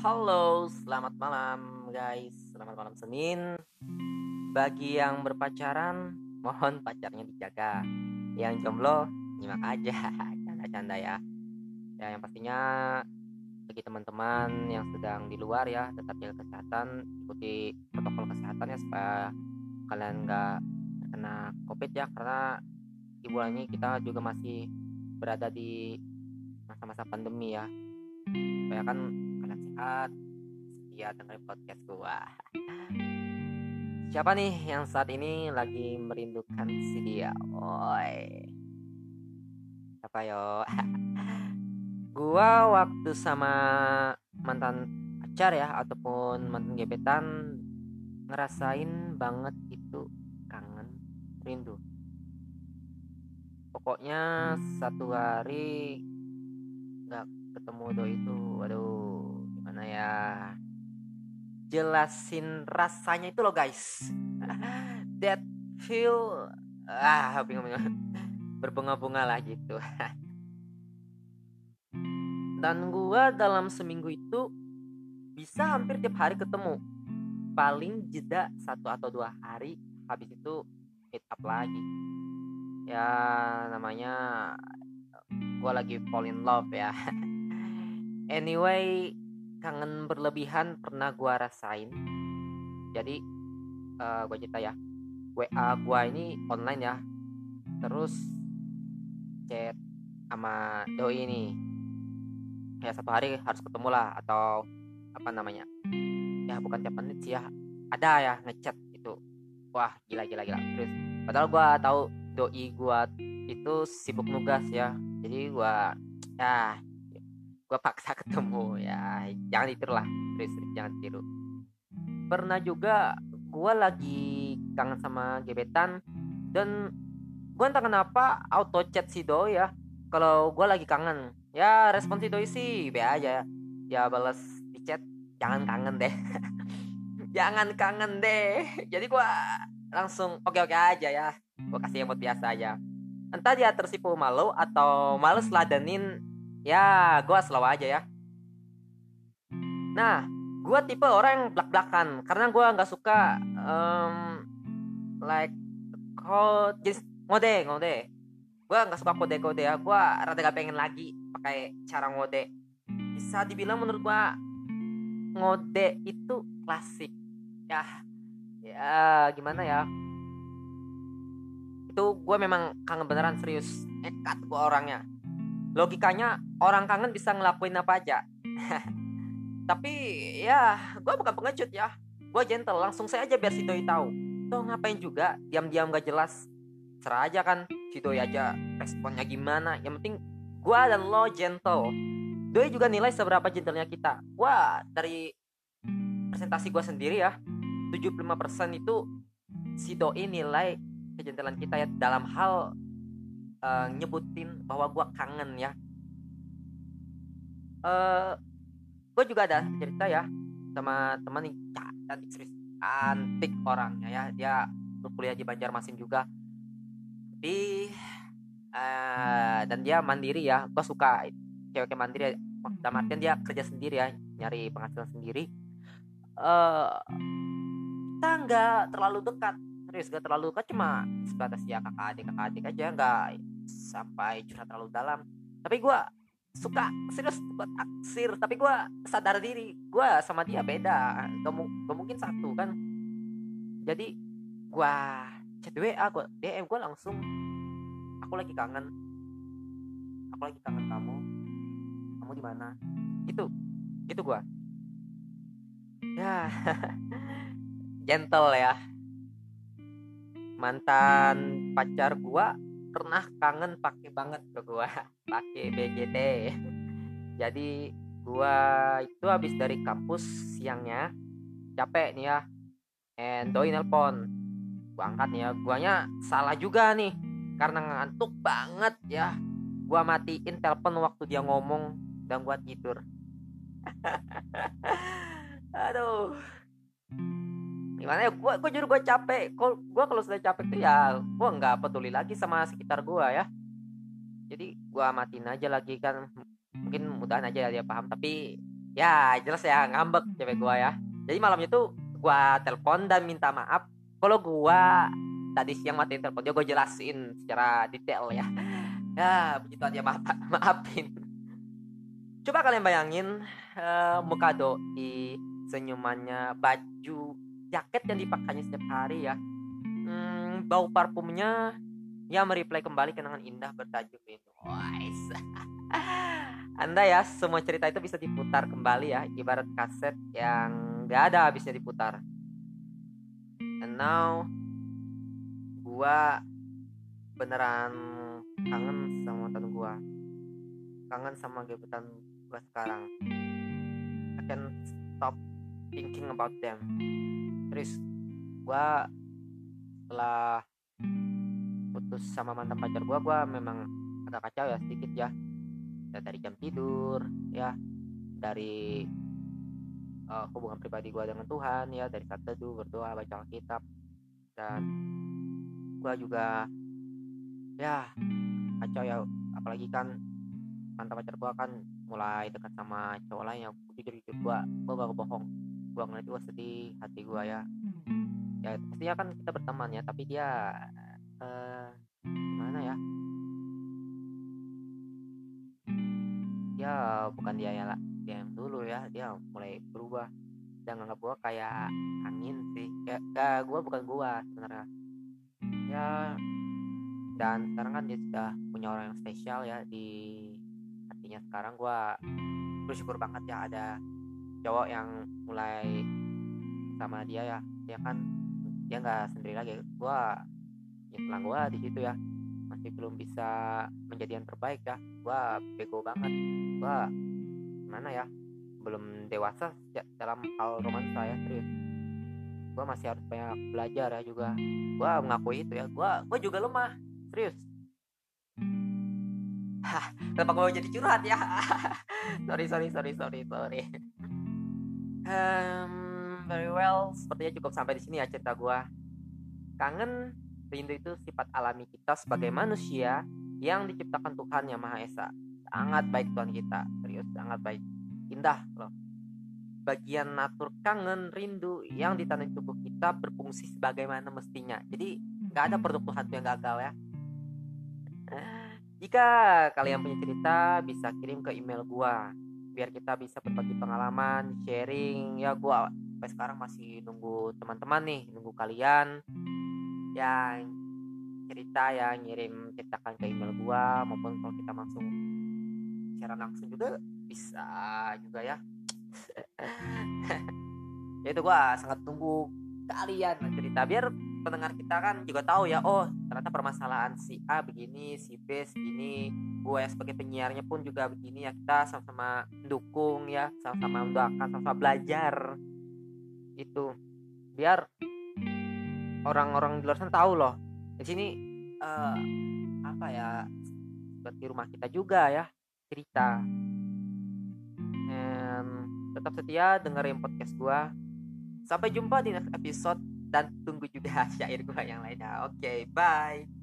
Halo, selamat malam guys. Selamat malam Senin. Bagi yang berpacaran, mohon pacarnya dijaga. Yang jomblo, nyimak aja. Canda-canda ya. Ya, yang pastinya bagi teman-teman yang sedang di luar ya, tetap jaga kesehatan, ikuti protokol kesehatan ya supaya kalian nggak terkena covid ya karena di bulan ini kita juga masih berada di masa-masa pandemi ya supaya kan sehat setia dengerin podcast gua. Siapa nih yang saat ini lagi merindukan si dia? Oi siapa yo? Gua waktu sama mantan pacar ya ataupun mantan gebetan ngerasain banget itu kangen rindu. Pokoknya satu hari nggak ketemu do itu. Ya jelasin rasanya itu loh guys. That feel ah bingung bingung. Berbunga-bunga lah gitu. Dan gua dalam seminggu itu bisa hampir tiap hari ketemu. Paling jeda satu atau dua hari habis itu meet up lagi. Ya namanya gue lagi fall in love ya. Anyway kangen berlebihan pernah gue rasain. Jadi uh, gue cerita ya. WA gue ini online ya. Terus chat sama doi ini. Ya satu hari harus ketemu lah atau apa namanya. Ya bukan tiap menit sih ya. Ada ya ngechat itu wah gila gila gila. Terus padahal gue tahu doi gue itu sibuk nugas ya. Jadi gue ya gue paksa ketemu ya. Jangan ditiru lah terus jangan tiru pernah juga gue lagi kangen sama gebetan dan gue entah kenapa auto chat si doi ya. Kalau gue lagi kangen ya respon si doi sih be aja ya. Dia balas di chat jangan kangen deh. Jangan kangen deh. Jadi gue langsung oke oke aja ya. Gue kasih emot biasa aja. Entah dia tersipu malu atau males ladenin ya gue slow aja ya. Nah gue tipe orang yang belak belakan karena gue nggak suka um, like kode jenis ngode ngode. Gue nggak suka kode kode ya gue rada gak pengen lagi pakai cara ngode. Bisa dibilang menurut gue ngode itu klasik. Ya ya gimana ya? Itu gue memang kangen beneran serius. Nekat gue orangnya logikanya orang kangen bisa ngelakuin apa aja. Tapi ya gue bukan pengecut ya. Gue gentle langsung saya aja biar si doi tahu. Tuh ngapain juga? Diam-diam gak jelas. Serah aja kan si doi aja responnya gimana. Yang penting gue dan lo gentle. Doi juga nilai seberapa gentlenya kita. Wah dari presentasi gue sendiri ya 75% itu si doi nilai kejentelan kita ya dalam hal uh, nyebutin bahwa gue kangen ya. Uh, gue juga ada cerita ya sama teman yang cantik cantik orangnya ya. Dia berkuliah di Banjarmasin juga. Tapi uh, dan dia mandiri ya. Gue suka cewek mandiri. Dalam artian dia kerja sendiri ya nyari penghasilan sendiri. Uh, kita nggak terlalu dekat serius gak terlalu dekat. Sebatas ya kakak adik kakak adik aja nggak sampai curhat terlalu dalam. Tapi gue suka serius buat aksir tapi gue sadar diri gue sama dia beda. Gak, mungkin satu kan? Jadi gue chat WA gue DM gue langsung aku lagi kangen. Aku lagi kangen kamu. Kamu di mana? Gitu gitu gue ya gentle ya. Mantan pacar gua pernah kangen pakai banget ke gua pakai BGT jadi gua itu habis dari kampus siangnya capek nih ya and doi nelpon. Gua angkat nih ya guanya salah juga nih karena ngantuk banget ya. Gua matiin telepon waktu dia ngomong dan gua tidur. Aduh gimana ya gue gue gue capek. Gue kalau sudah capek tuh ya gue nggak peduli lagi sama sekitar gue ya. Jadi gue matiin aja lagi kan. Mungkin mudahan aja dia paham tapi ya jelas ya ngambek cewek gue ya. Jadi malamnya tuh gue telepon dan minta maaf. Kalau gue tadi siang matiin telepon dia gue jelasin secara detail ya. Ya begitu aja maaf maafin. Coba kalian bayangin uh, muka doi senyumannya baju jaket yang dipakainya setiap hari ya. Hmm, bau parfumnya ya mereplay kembali kenangan indah bertajuk Wise. Anda ya semua cerita itu bisa diputar kembali ya. Ibarat kaset yang gak ada habisnya diputar. And now gua beneran kangen sama mantan gua. Kangen sama gebetan gua sekarang. I can stop thinking about them terus gua setelah putus sama mantan pacar gua gua memang agak kacau ya sedikit ya. Dari jam tidur ya. Dari uh, hubungan pribadi gua dengan Tuhan ya. Dari saat teduh berdoa baca Alkitab. Dan gua juga ya kacau ya. Apalagi kan mantan pacar gua kan mulai dekat sama cowok lain yang jujur jujur gua gua gak bohong gua ngeliat gua sedih hati gua ya. Ya pastinya kan kita berteman ya tapi dia uh, gimana ya? Dia bukan dia yang dia yang dulu ya dia mulai berubah. Dan nganggap gua kayak angin sih. Kayak, kayak gua bukan gua sebenarnya. Ya dan sekarang kan dia sudah punya orang yang spesial ya di hatinya sekarang. Gua bersyukur banget ya ada cowok yang mulai sama dia ya dia kan dia nggak sendiri lagi. Gua nyetlang gua di situ ya. Masih belum bisa menjadi yang terbaik ya. Gua bego banget. Gua mana ya belum dewasa dalam hal romansa ya serius. Gua masih harus banyak belajar ya juga. Gua mengakui itu ya. Gua gua juga lemah serius. Hah, kenapa gue jadi curhat ya? Sorry sorry sorry sorry sorry um, very well. Sepertinya cukup sampai di sini ya cerita gue kangen rindu itu sifat alami kita sebagai manusia yang diciptakan Tuhan yang Maha Esa. Sangat baik Tuhan kita. Serius sangat baik. Indah loh. Bagian natur kangen rindu yang ditanam tubuh kita berfungsi sebagaimana mestinya. Jadi nggak ada produk Tuhan yang gagal ya. Jika kalian punya cerita bisa kirim ke email gua biar kita bisa berbagi pengalaman sharing. Ya gua sampai sekarang masih nunggu teman-teman nih nunggu kalian yang cerita ya ngirim ceritakan ke email gua maupun kalau kita langsung secara langsung juga bisa juga ya. Ya itu gua sangat tunggu kalian cerita biar pendengar kita kan juga tahu ya oh ternyata permasalahan si A begini si B segini gue sebagai penyiarnya pun juga begini ya kita sama-sama dukung ya sama-sama mendoakan sama-sama belajar. Itu biar orang-orang di luar sana tahu loh. Di sini uh, apa ya seperti rumah kita juga ya cerita. And, tetap setia dengerin podcast gue sampai jumpa di next episode dan tunggu juga syair gue yang lainnya. Oke okay, bye